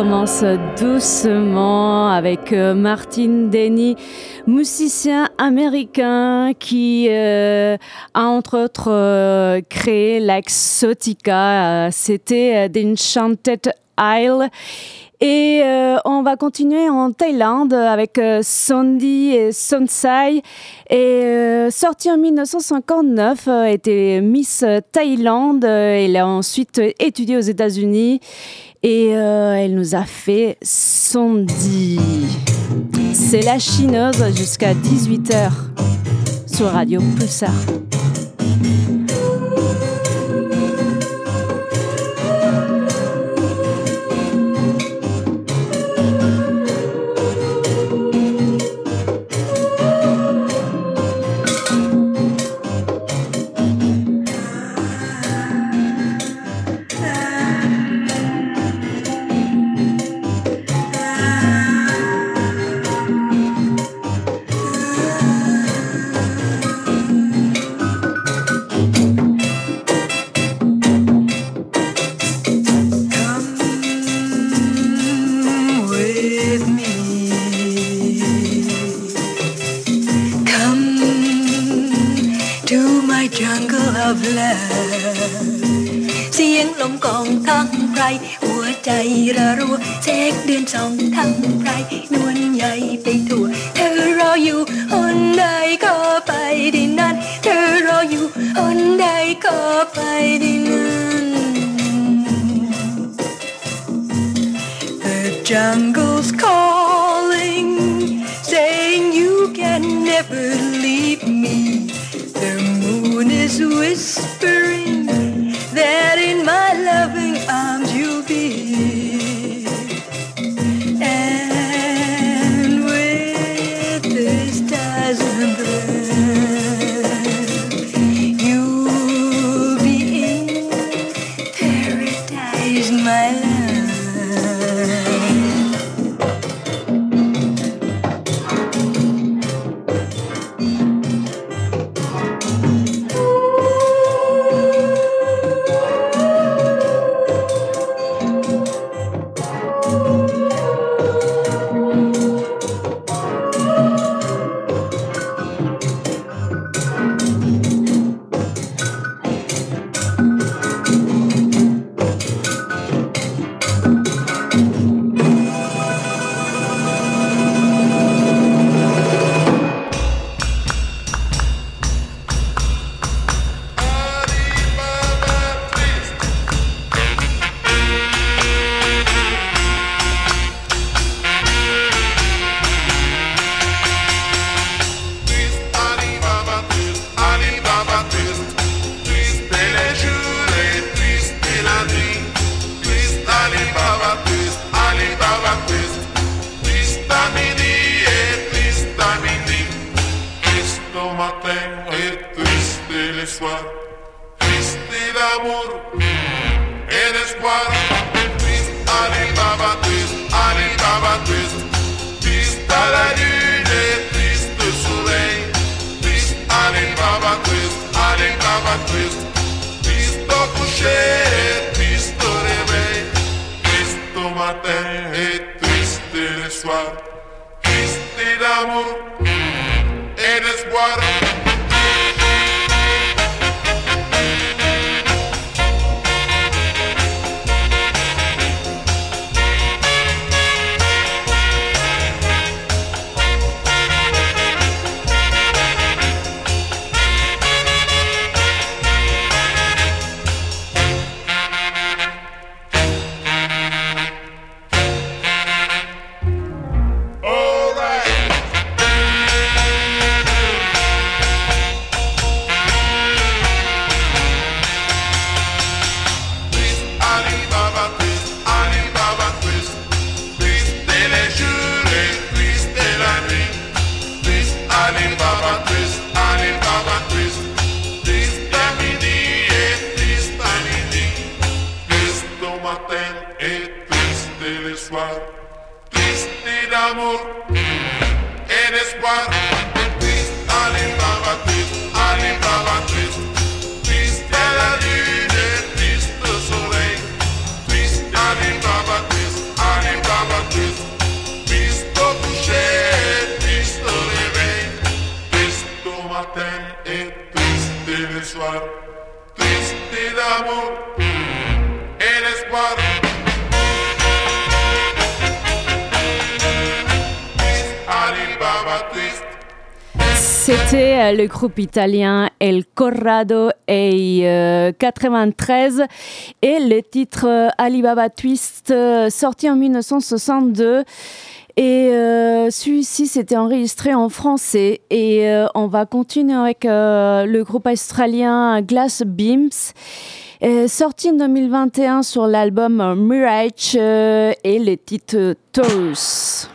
commence doucement avec euh, Martin Denny, musicien américain qui euh, a entre autres euh, créé l'Exotica. C'était d'Enchanted Isle. Et on va continuer en Thaïlande avec Sondi et Sonsai. Et sorti en 1959, était Miss Thaïlande. Elle a ensuite étudié aux États-Unis. Et euh, elle nous a fait Sondi. C'est la chineuse jusqu'à 18h sur Radio Pulsar. รารู้เช็คเดือนสองทั้ง one. C'était euh, le groupe italien El Corrado et 93 euh, et le titre euh, Alibaba Twist sorti en 1962. Et celui-ci s'était enregistré en français. Et on va continuer avec le groupe australien Glass Beams. sorti en 2021 sur l'album Mirage et le titre Taurus.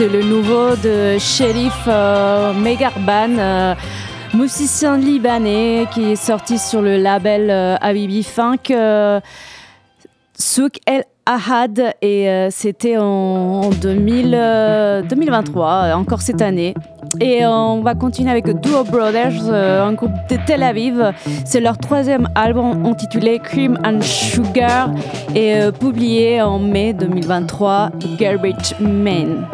C'est le nouveau de Sherif euh, Megarban, euh, musicien libanais qui est sorti sur le label euh, Habibi Funk. Souk El Ahad et c'était en, 2023, encore cette année. Et on va continuer avec Duo Brothers, un groupe de Tel Aviv. C'est leur troisième album intitulé Cream and Sugar et publié en mai 2023, Garbage Man.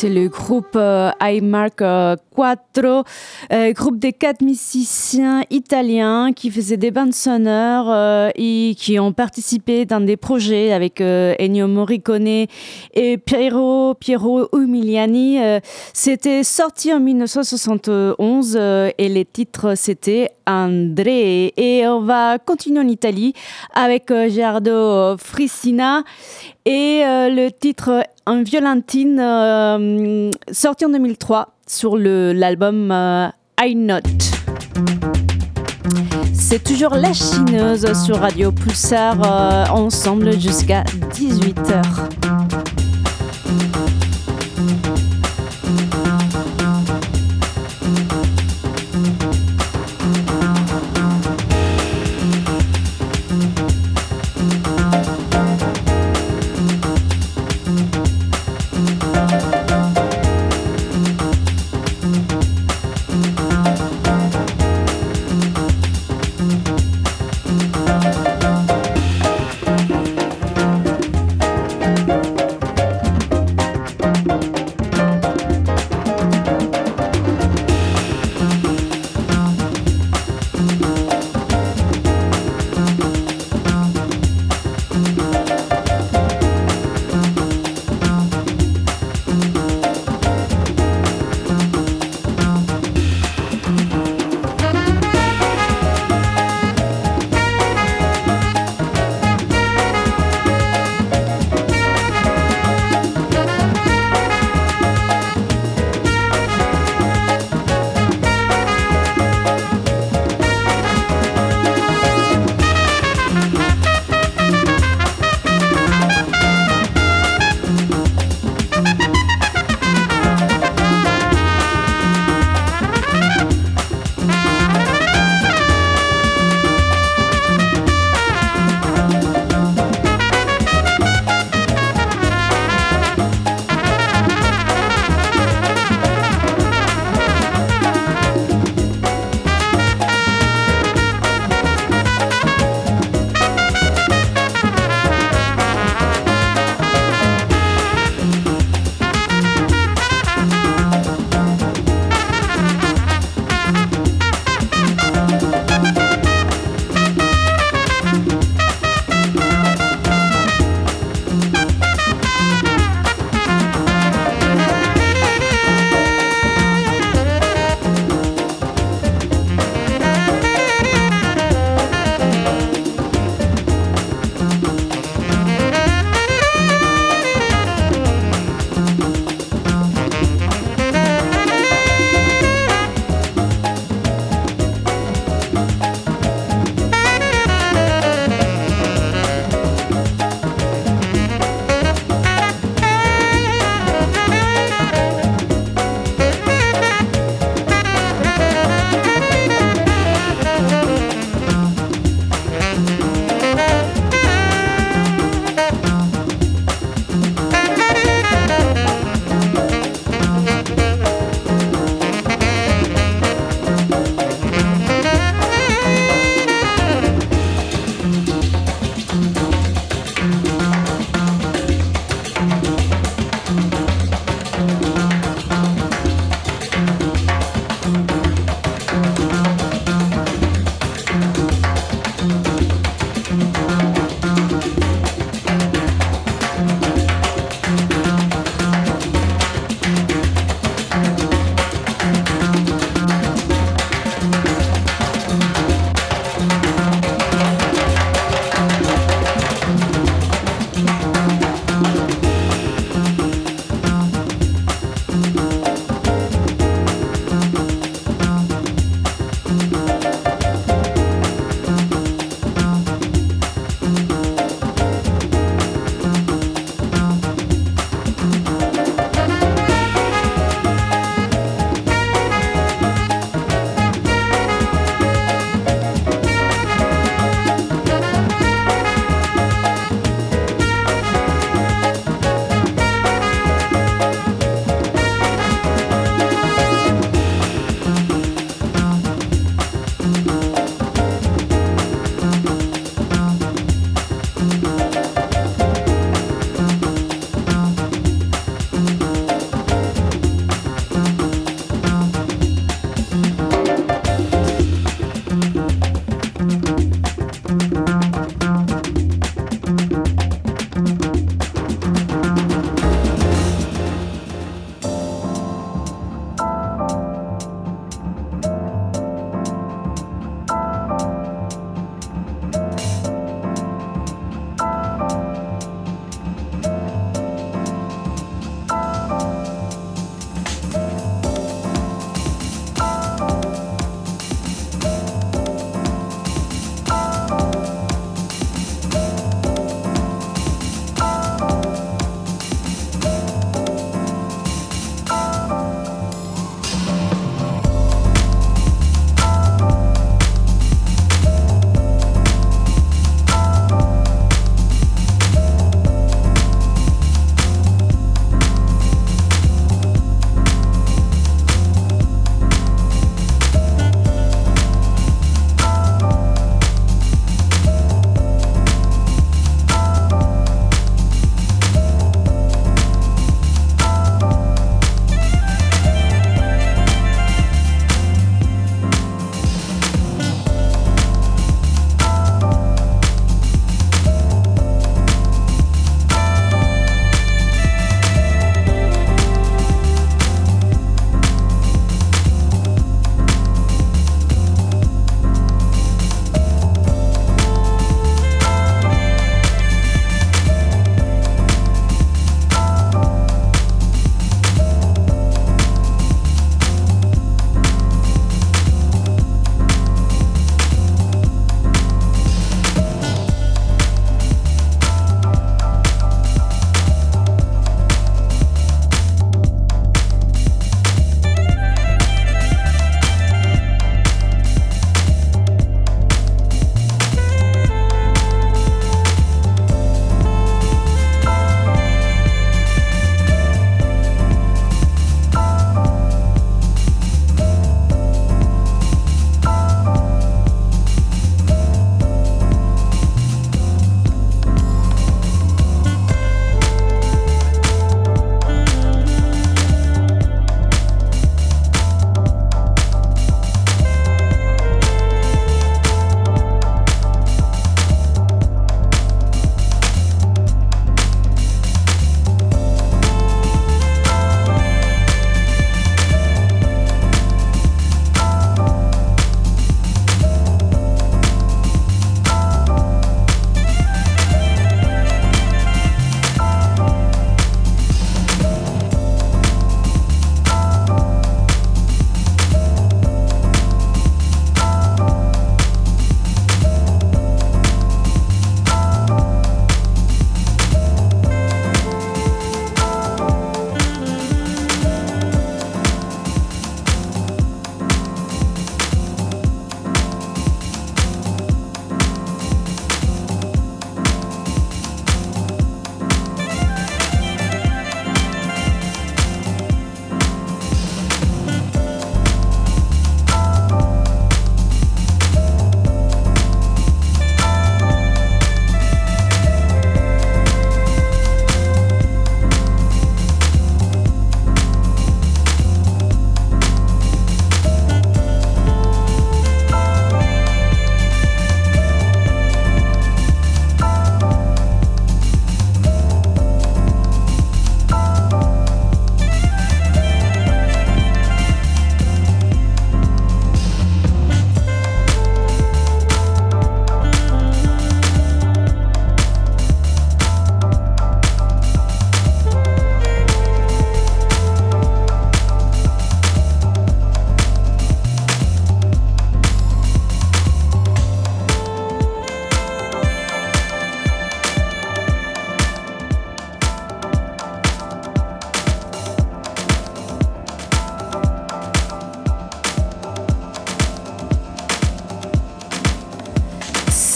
C'était le groupe euh, I Mark euh, euh, groupe des quatre musiciens italiens qui faisaient des bandes sonores et qui ont participé dans des projets avec Ennio Morricone et Piero, Piero Umiliani. c'était sorti en 1971 et les titres c'était André. Et on va continuer en Italie avec Gerardo Frissina et le titre un violentine euh, sorti en 2003 sur l'album euh, C'est toujours la chineuse sur Radio Pulsar, euh, ensemble jusqu'à 18h.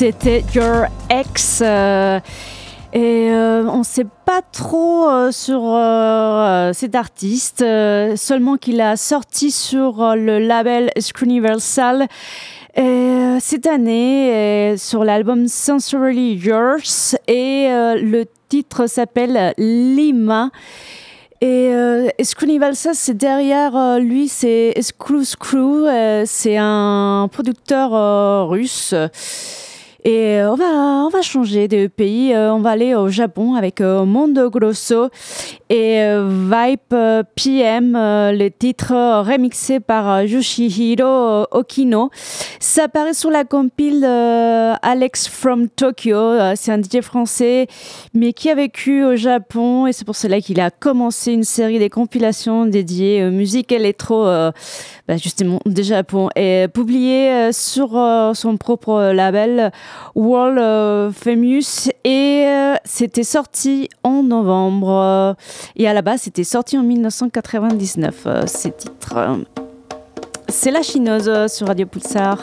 C'était Your Ex. Euh, et euh, on ne sait pas trop euh, sur cet artiste, seulement qu'il a sorti sur le label Universal cette année sur l'album Sensorily Yours et le titre s'appelle Lima. Et euh, c'est derrière lui, c'est Screw Screw, c'est un producteur russe. Et euh, on va, on va changer de pays. Euh, on va aller au Japon avec euh, Mondo Grosso et Vibe PM, le titre remixé par Yoshihiro Okino. Ça apparaît sur la compile Alex from Tokyo. C'est un DJ français, mais qui a vécu au Japon et c'est pour cela qu'il a commencé une série de compilations dédiées musique électro, bah justement, du Japon et publié sur son propre label. World euh, Famous et euh, c'était sorti en novembre et à la base c'était sorti en 1999 ces titres. C'est la chineuse sur Radio Pulsar.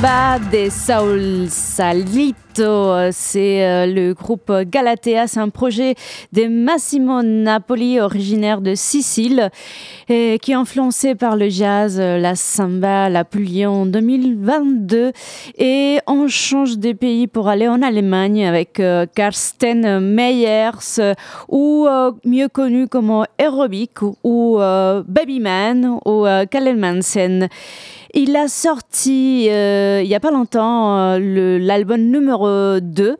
De Salito. C'est euh, le groupe Galatea. C'est un projet de Massimo Napoli, originaire de Sicile, qui est influencé par le jazz, la samba, la pluie en 2022. Et on change de pays pour aller en Allemagne avec euh, Karsten Meyers, ou euh, mieux connu comme Aerobic, ou Babyman, ou Kalel Mansen. Il a sorti euh, il n'y a pas longtemps euh, l'album numéro 2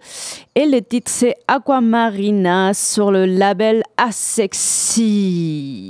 et le titre c'est Aquamarina sur le label Asexy.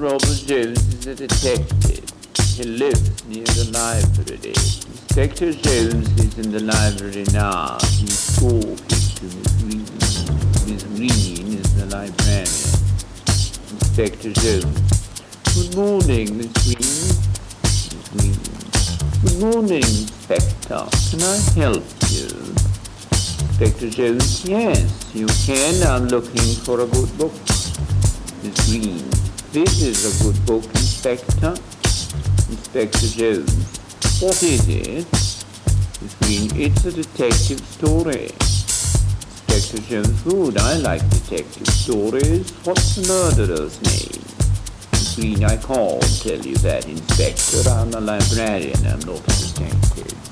Honorable Jones is a detective. He lives near the library. Inspector Jones is in the library now. He's talking to Miss Green. Miss Green is the librarian. Inspector Jones. Good morning, Miss Green. Miss Green. Good morning, Inspector. Can I help you? Inspector Jones, yes, you can. I'm looking for a good book. Miss Green. This is a good book, Inspector. Inspector Jones. What is it? Green, it's a detective story. Inspector Jones, good. I like detective stories. What's the murderer's name? Miss Green, I can't tell you that, Inspector. I'm a librarian. I'm not a detective.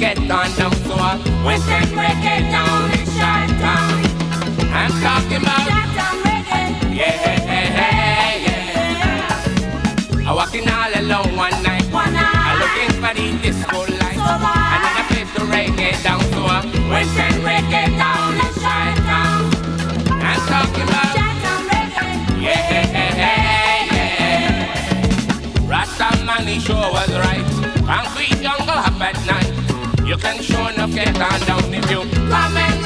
Get on down, can sure enough get on down if you come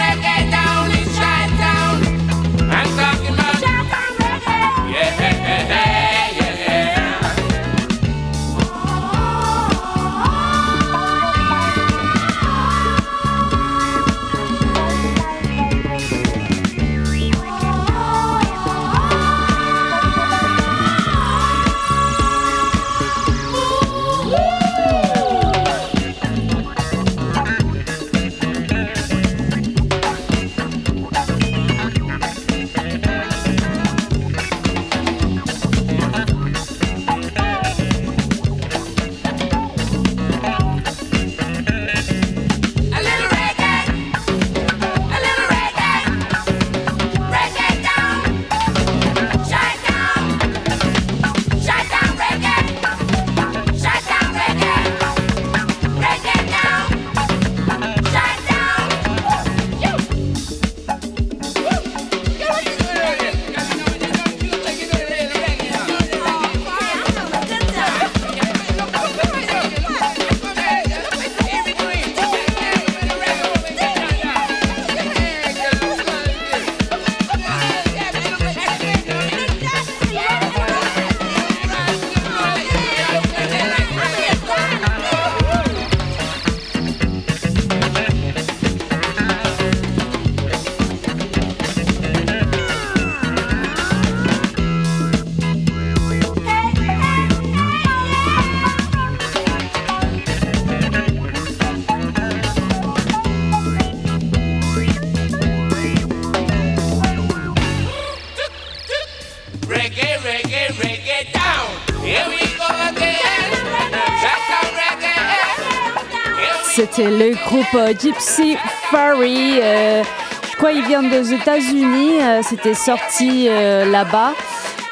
Gypsy Furry. euh, je crois qu'il vient des États-Unis. euh, C'était sorti euh, là-bas.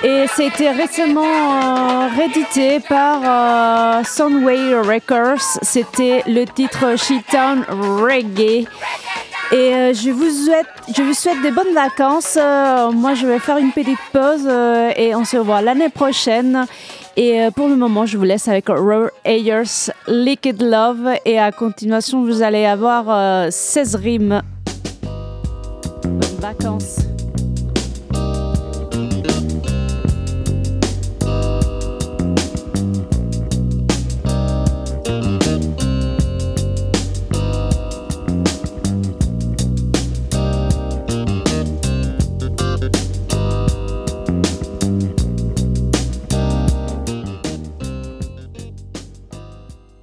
Et c'était récemment euh, réédité par euh, Soundway Records. C'était le titre She-Town Reggae. Et euh, je, vous souhaite, je vous souhaite des bonnes vacances. Euh, moi, je vais faire une petite pause euh, et on se revoit l'année prochaine. Et euh, pour le moment, je vous laisse avec Raw Ayers, Liquid Love. Et à continuation, vous allez avoir euh, 16 rimes. Bonnes vacances.